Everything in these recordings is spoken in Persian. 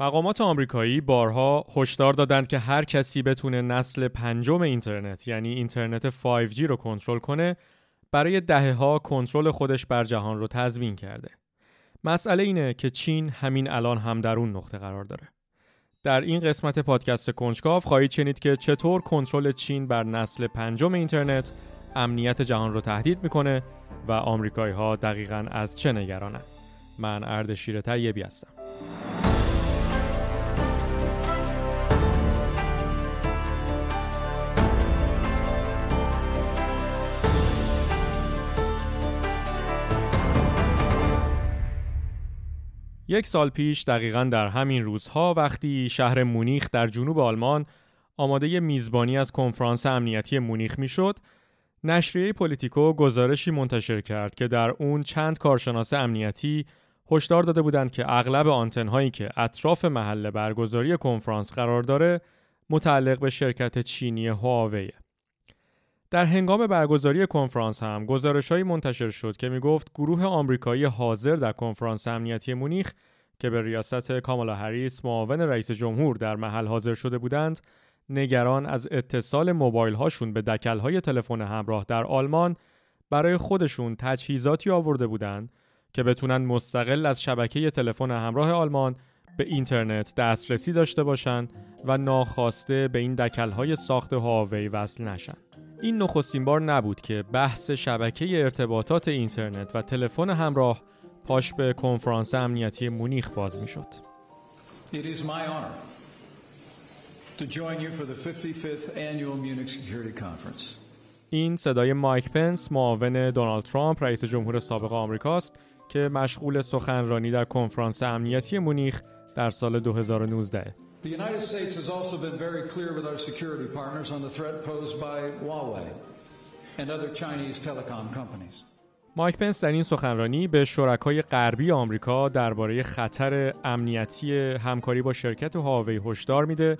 مقامات آمریکایی بارها هشدار دادند که هر کسی بتونه نسل پنجم اینترنت یعنی اینترنت 5G رو کنترل کنه برای دهه ها کنترل خودش بر جهان رو تضمین کرده. مسئله اینه که چین همین الان هم در اون نقطه قرار داره. در این قسمت پادکست کنجکاو خواهید شنید که چطور کنترل چین بر نسل پنجم اینترنت امنیت جهان رو تهدید می‌کنه و آمریکایی ها دقیقا از چه نگرانن. من اردشیر طیبی هستم. یک سال پیش دقیقا در همین روزها وقتی شهر مونیخ در جنوب آلمان آماده میزبانی از کنفرانس امنیتی مونیخ می‌شد، نشریه پلیتیکو گزارشی منتشر کرد که در اون چند کارشناس امنیتی هشدار داده بودند که اغلب آنتنهایی که اطراف محل برگزاری کنفرانس قرار داره متعلق به شرکت چینی هواوی. در هنگام برگزاری کنفرانس هم گزارشهایی منتشر شد که می‌گفت گروه آمریکایی حاضر در کنفرانس امنیتی مونیخ که به ریاست کامالا هریس معاون رئیس جمهور در محل حاضر شده بودند نگران از اتصال موبایل هاشون به دکل های تلفن همراه در آلمان برای خودشون تجهیزاتی آورده بودند که بتونن مستقل از شبکه تلفن همراه آلمان به اینترنت دسترسی داشته باشند و ناخواسته به این دکل های ساخت هواوی وصل نشن. این نخستین بار نبود که بحث شبکه ارتباطات اینترنت و تلفن همراه پاش به کنفرانس امنیتی مونیخ باز می شد. این صدای مایک پنس معاون دونالد ترامپ رئیس جمهور سابق آمریکاست که مشغول سخنرانی در کنفرانس امنیتی مونیخ در سال 2019 The United States has also been very clear with our security partners on the threat posed by Huawei and other Chinese telecom companies. مایک پنس در این سخنرانی به شرکای غربی آمریکا درباره خطر امنیتی همکاری با شرکت هواوی هشدار میده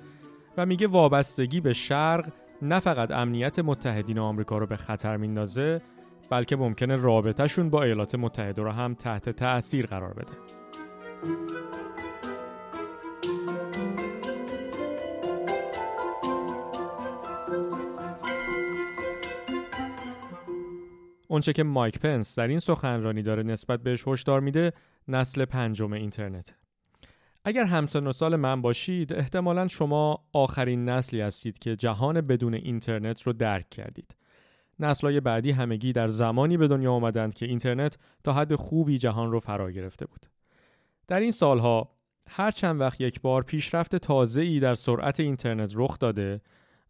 و میگه وابستگی به شرق نه فقط امنیت متحدین آمریکا رو به خطر میندازه بلکه ممکنه رابطهشون با ایالات متحده رو هم تحت تأثیر قرار بده. اونچه که مایک پنس در این سخنرانی داره نسبت بهش هشدار میده نسل پنجم اینترنت. اگر همسن و سال من باشید احتمالا شما آخرین نسلی هستید که جهان بدون اینترنت رو درک کردید. نسلهای بعدی همگی در زمانی به دنیا آمدند که اینترنت تا حد خوبی جهان رو فرا گرفته بود. در این سالها هر چند وقت یک بار پیشرفت تازه‌ای در سرعت اینترنت رخ داده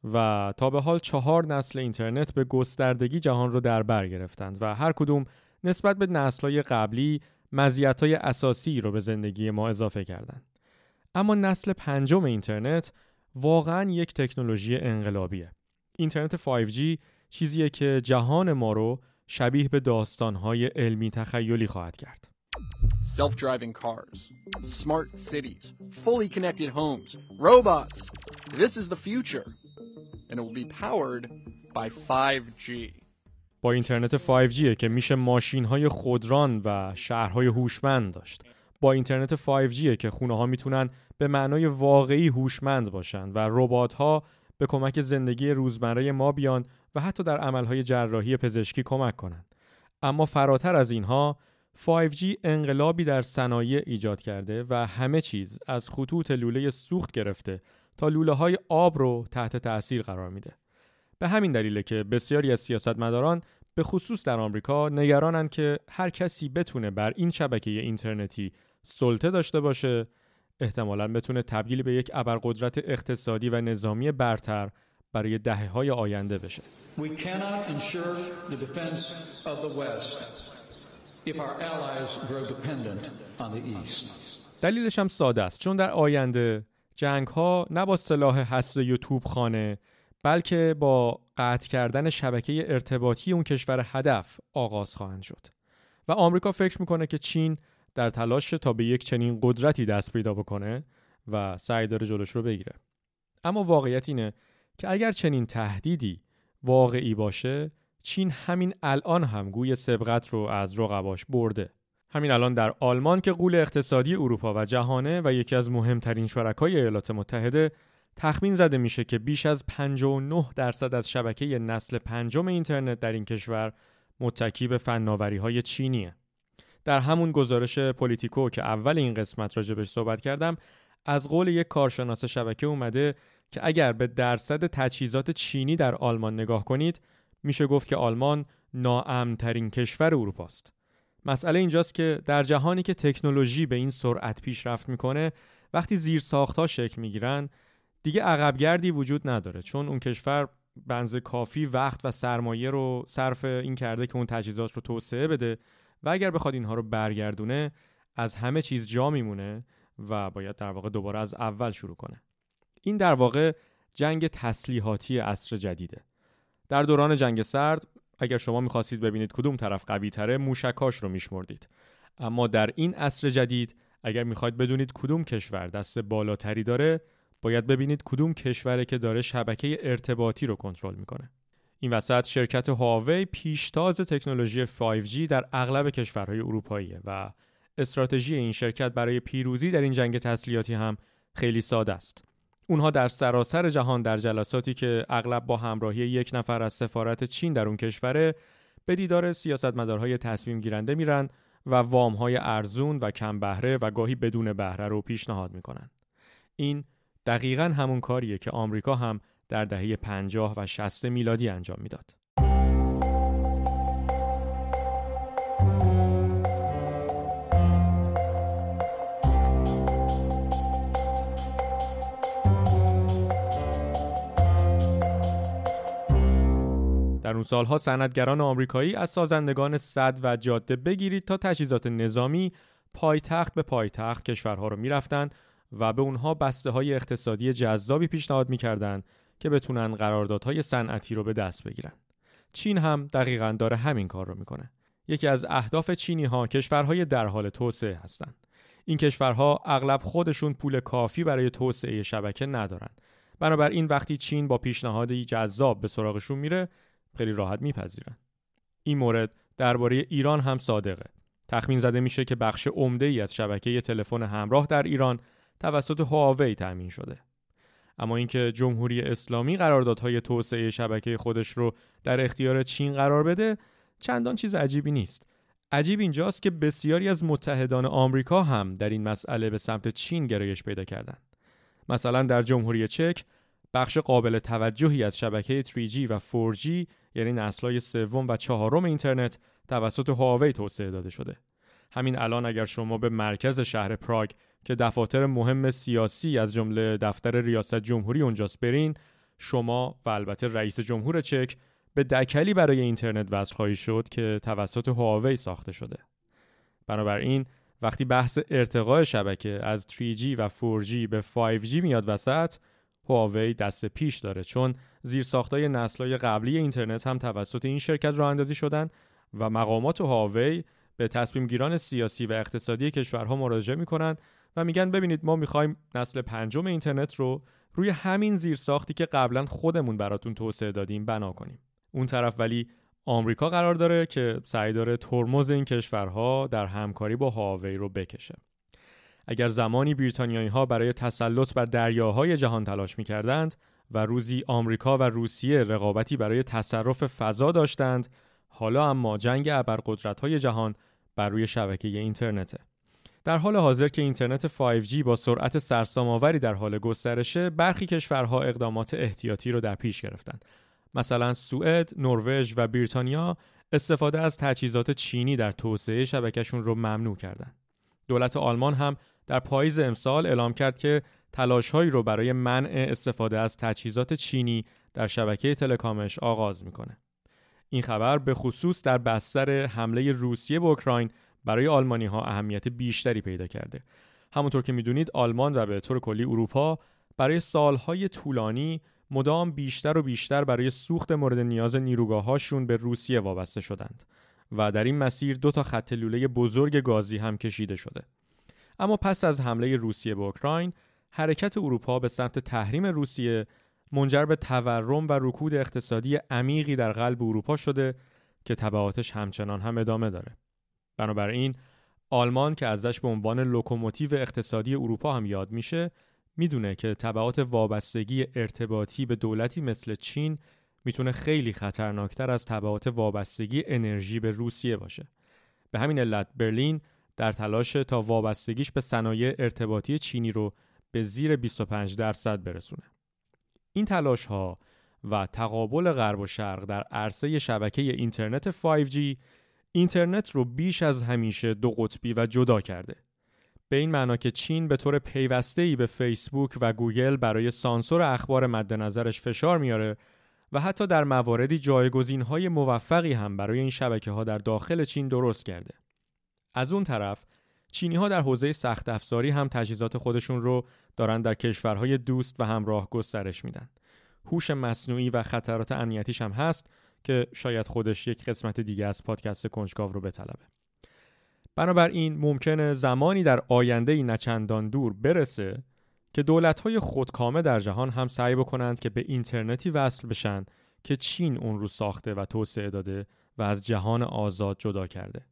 و تا به حال چهار نسل اینترنت به گستردگی جهان رو در بر گرفتند و هر کدوم نسبت به نسلهای قبلی مزیت‌های اساسی رو به زندگی ما اضافه کردند. اما نسل پنجم اینترنت واقعا یک تکنولوژی انقلابیه. اینترنت 5G چیزیه که جهان ما رو شبیه به داستانهای علمی تخیلی خواهد کرد. Self-driving cars, smart cities, fully connected homes, robots. This is the future. And it will be powered by 5G. با اینترنت 5G که میشه ماشین های خودران و شهرهای هوشمند داشت. با اینترنت 5G که خونه ها می‌تونن به معنای واقعی هوشمند باشن و ربات ها به کمک زندگی روزمره ما بیان و حتی در عملهای جراحی پزشکی کمک کنند. اما فراتر از اینها 5G انقلابی در صنایع ایجاد کرده و همه چیز از خطوط لوله سوخت گرفته تا لوله های آب رو تحت تأثیر قرار میده. به همین دلیله که بسیاری از سیاستمداران به خصوص در آمریکا نگرانند که هر کسی بتونه بر این شبکه اینترنتی سلطه داشته باشه احتمالا بتونه تبدیل به یک ابرقدرت اقتصادی و نظامی برتر برای دهه های آینده بشه. دلیلش هم ساده است چون در آینده جنگ ها نه با سلاح هسته و توپخانه بلکه با قطع کردن شبکه ارتباطی اون کشور هدف آغاز خواهند شد. و آمریکا فکر می‌کنه که چین در تلاش تا به یک چنین قدرتی دست پیدا بکنه و سعی داره جلوش رو بگیره. اما واقعیت اینه که اگر چنین تهدیدی واقعی باشه چین همین الان هم گوی سبقت رو از رقباش برده. همین الان در آلمان که غول اقتصادی اروپا و جهانه و یکی از مهمترین شرکای ایالات متحده تخمین زده میشه که بیش از 59 درصد از شبکه نسل پنجم اینترنت در این کشور متکی به فناوری های چینیه. در همون گزارش پلیتیکو که اول این قسمت راجع بهش صحبت کردم از قول یک کارشناس شبکه اومده که اگر به درصد تجهیزات چینی در آلمان نگاه کنید میشه گفت که آلمان ناامنترین کشور اروپا است. مسئله اینجاست که در جهانی که تکنولوژی به این سرعت پیشرفت می‌کنه وقتی زیر ساختها شکل می‌گیرن دیگه عقبگردی وجود نداره. چون اون کشور بنز کافی وقت و سرمایه رو صرف این کرده که اون تجهیزات رو توسعه بده و اگر بخواد اینها رو برگردونه از همه چیز جا میمونه و باید در واقع دوباره از اول شروع کنه. این در واقع جنگ تسلیحاتی عصر جدیده. در دوران جنگ سرد اگر شما می‌خواستید ببینید کدوم طرف قوی تره موشکاش رو میشمردید اما در این عصر جدید اگر می‌خواید بدونید کدوم کشور دست بالاتری داره باید ببینید کدوم کشوره که داره شبکه ارتباطی رو کنترل می‌کنه این وسط شرکت هواوی پیشتاز تکنولوژی 5G در اغلب کشورهای اروپاییه و استراتژی این شرکت برای پیروزی در این جنگ تسلیحاتی هم خیلی ساده است. اونها در سراسر جهان در جلساتی که اغلب با همراهی یک نفر از سفارت چین در اون کشوره به دیدار سیاستمدارهای تصمیم گیرنده میرن و وامهای ارزون و کم بهره و گاهی بدون بهره رو پیشنهاد می‌کنن. این دقیقا همون کاریه که آمریکا هم در دهه 50 و 60 میلادی انجام می‌داد. اون سالها صنعتگران آمریکایی از سازندگان صد و جاده بگیرید تا تجهیزات نظامی پایتخت به پایتخت کشورها رو می‌رفتن و به اونها بسته های اقتصادی جذابی پیشنهاد می‌کردند که بتونن قراردادهای صنعتی رو به دست بگیرن. چین هم دقیقا داره همین کار رو می‌کنه. یکی از اهداف چینی ها کشورهای در حال توسعه هستند. این کشورها اغلب خودشون پول کافی برای توسعه شبکه ندارن. بنابراین وقتی چین با پیشنهادی جذاب به سراغشون میره خیلی راحت میپذیرن. این مورد درباره ایران هم صادقه. تخمین زده میشه که بخش عمده ای از شبکه تلفن همراه در ایران توسط هواوی تأمین شده. اما اینکه جمهوری اسلامی قراردادهای توسعه شبکه خودش رو در اختیار چین قرار بده چندان چیز عجیبی نیست. عجیب اینجاست که بسیاری از متحدان آمریکا هم در این مسئله به سمت چین گرایش پیدا کردند. مثلا در جمهوری چک بخش قابل توجهی از شبکه 3G و 4G یعنی نسل‌های سوم و چهارم اینترنت توسط هواوی توسعه داده شده. همین الان اگر شما به مرکز شهر پراگ که دفاتر مهم سیاسی از جمله دفتر ریاست جمهوری اونجاست برین شما و البته رئیس جمهور چک به دکلی برای اینترنت وصل خواهی شد که توسط هواوی ساخته شده. بنابراین وقتی بحث ارتقاء شبکه از 3G و 4G به 5G میاد وسط هواوی دست پیش داره چون زیر ساختای نسلای قبلی اینترنت هم توسط این شرکت راه اندازی شدن و مقامات هواوی به تصمیم گیران سیاسی و اقتصادی کشورها مراجعه می‌کنن و میگن ببینید ما می‌خوایم نسل پنجم اینترنت رو روی همین زیر ساختی که قبلا خودمون براتون توسعه دادیم بنا کنیم. اون طرف ولی آمریکا قرار داره که سعی داره ترمز این کشورها در همکاری با هاوی رو بکشه. اگر زمانی بریتانیایی ها برای تسلط بر دریاهای جهان تلاش می‌کردند و روزی آمریکا و روسیه رقابتی برای تصرف فضا داشتند حالا اما جنگ ابرقدرت های جهان بر روی شبکه اینترنته در حال حاضر که اینترنت 5G با سرعت سرسام‌آوری در حال گسترشه برخی کشورها اقدامات احتیاطی رو در پیش گرفتن مثلا سوئد، نروژ و بریتانیا استفاده از تجهیزات چینی در توسعه شبکهشون رو ممنوع کردند. دولت آلمان هم در پاییز امسال اعلام کرد که تلاشهایی رو برای منع استفاده از تجهیزات چینی در شبکه تلکامش آغاز می‌کنه. این خبر به خصوص در بستر حمله روسیه به اوکراین برای آلمانی ها اهمیت بیشتری پیدا کرده. همونطور که می‌دونید آلمان و به طور کلی اروپا برای سالهای طولانی مدام بیشتر و بیشتر برای سوخت مورد نیاز نیروگاهاشون به روسیه وابسته شدند و در این مسیر دو تا خط لوله بزرگ گازی هم کشیده شده. اما پس از حمله روسیه به اوکراین حرکت اروپا به سمت تحریم روسیه منجر به تورم و رکود اقتصادی عمیقی در قلب اروپا شده که تبعاتش همچنان هم ادامه داره. بنابراین آلمان که ازش به عنوان لوکوموتیو اقتصادی اروپا هم یاد میشه می‌دونه که تبعات وابستگی ارتباطی به دولتی مثل چین می‌تونه خیلی خطرناکتر از تبعات وابستگی انرژی به روسیه باشه. به همین علت برلین در تلاش تا وابستگیش به صنایع ارتباطی چینی رو به زیر 25 درصد برسونه. این تلاش ها و تقابل غرب و شرق در عرصه شبکه اینترنت 5G اینترنت رو بیش از همیشه دو قطبی و جدا کرده. به این معنا که چین به طور پیوسته به فیسبوک و گوگل برای سانسور اخبار مد نظرش فشار میاره و حتی در مواردی جایگزین های موفقی هم برای این شبکه ها در داخل چین درست کرده. از اون طرف چینی ها در حوزه سخت افزاری هم تجهیزات خودشون رو دارن در کشورهای دوست و همراه گسترش میدن. هوش مصنوعی و خطرات امنیتیش هم هست که شاید خودش یک قسمت دیگه از پادکست کنجکاو رو بطلبه. بنابراین ممکنه زمانی در آینده ای نچندان دور برسه که دولت‌های خودکامه در جهان هم سعی بکنند که به اینترنتی وصل بشن که چین اون رو ساخته و توسعه داده و از جهان آزاد جدا کرده.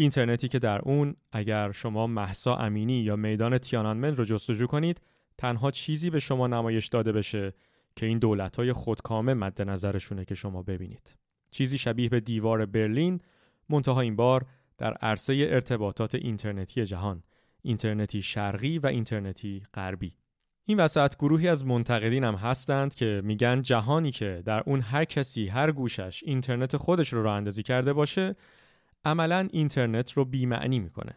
اینترنتی که در اون اگر شما محسا امینی یا میدان تیانانمن رو جستجو کنید تنها چیزی به شما نمایش داده بشه که این دولت‌های خودکامه مد نظرشونه که شما ببینید. چیزی شبیه به دیوار برلین منتها این بار در عرصه ارتباطات اینترنتی جهان اینترنتی شرقی و اینترنتی غربی این وسط گروهی از منتقدین هم هستند که میگن جهانی که در اون هر کسی هر گوشش اینترنت خودش رو راه اندازی کرده باشه عملا اینترنت رو بیمعنی می‌کنه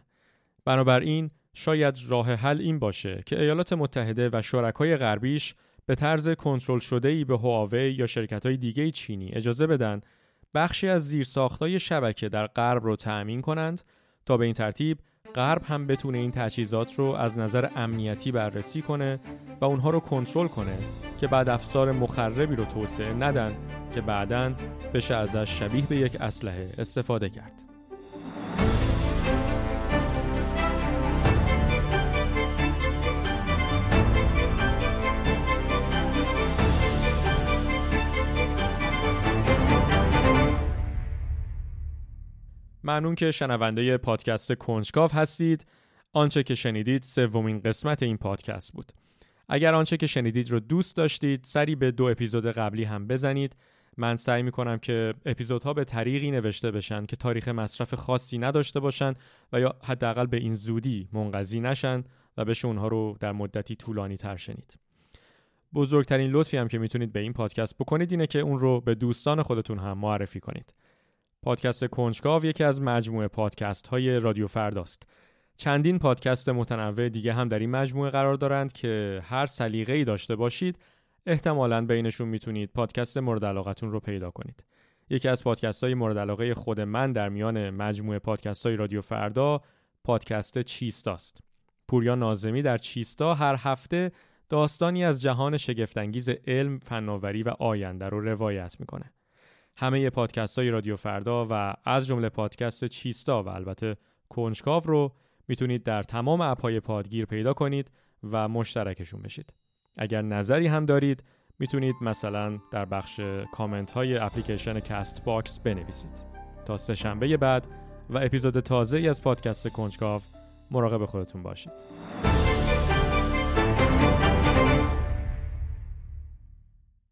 بنابراین شاید راه حل این باشه که ایالات متحده و شرکای غربیش به طرز کنترل شده ای به هواوی یا شرکت های دیگه چینی اجازه بدن بخشی از زیرساختهای شبکه در غرب رو تأمین کنند تا به این ترتیب غرب هم بتونه این تجهیزات رو از نظر امنیتی بررسی کنه و اونها رو کنترل کنه که بعد افزار مخربی رو توسعه ندن که بعدا بشه ازش شبیه به یک اسلحه استفاده کرد. ممنون که شنونده پادکست کنجکاو هستید. آنچه که شنیدید سومین قسمت این پادکست بود. اگر آنچه که شنیدید رو دوست داشتید سری به دو اپیزود قبلی هم بزنید. من سعی می کنم که اپیزودها به طریقی نوشته بشن که تاریخ مصرف خاصی نداشته باشن و یا حداقل به این زودی منقضی نشن و بشه اونها رو در مدتی طولانی تر شنید. بزرگترین لطفی هم که می‌تونید به این پادکست بکنید اینه که اون رو به دوستان خودتون هم معرفی کنید. پادکست کنجکاو یکی از مجموعه پادکست های رادیو فرداست. چندین پادکست متنوع دیگه هم در این مجموعه قرار دارند که هر سلیقه‌ای داشته باشید احتمالاً بینشون می‌تونید پادکست مورد علاقتون رو پیدا کنید. یکی از پادکست های مورد علاقه خود من در میان مجموعه پادکست های رادیو فردا پادکست چیستاست. پوریا نازمی در چیستا هر هفته داستانی از جهان شگفتانگیز علم، فناوری و آینده رو روایت می‌کنه. همه پادکست های رادیو فردا و از جمله پادکست چیستا و البته کنجکاو رو می‌تونید در تمام اپهای پادگیر پیدا کنید و مشترکشون بشید. اگر نظری هم دارید می‌تونید مثلا در بخش کامنت های اپلیکیشن Castbox بنویسید. تا سه شنبه بعد و اپیزود تازه از پادکست کنجکاو مراقب خودتون باشید.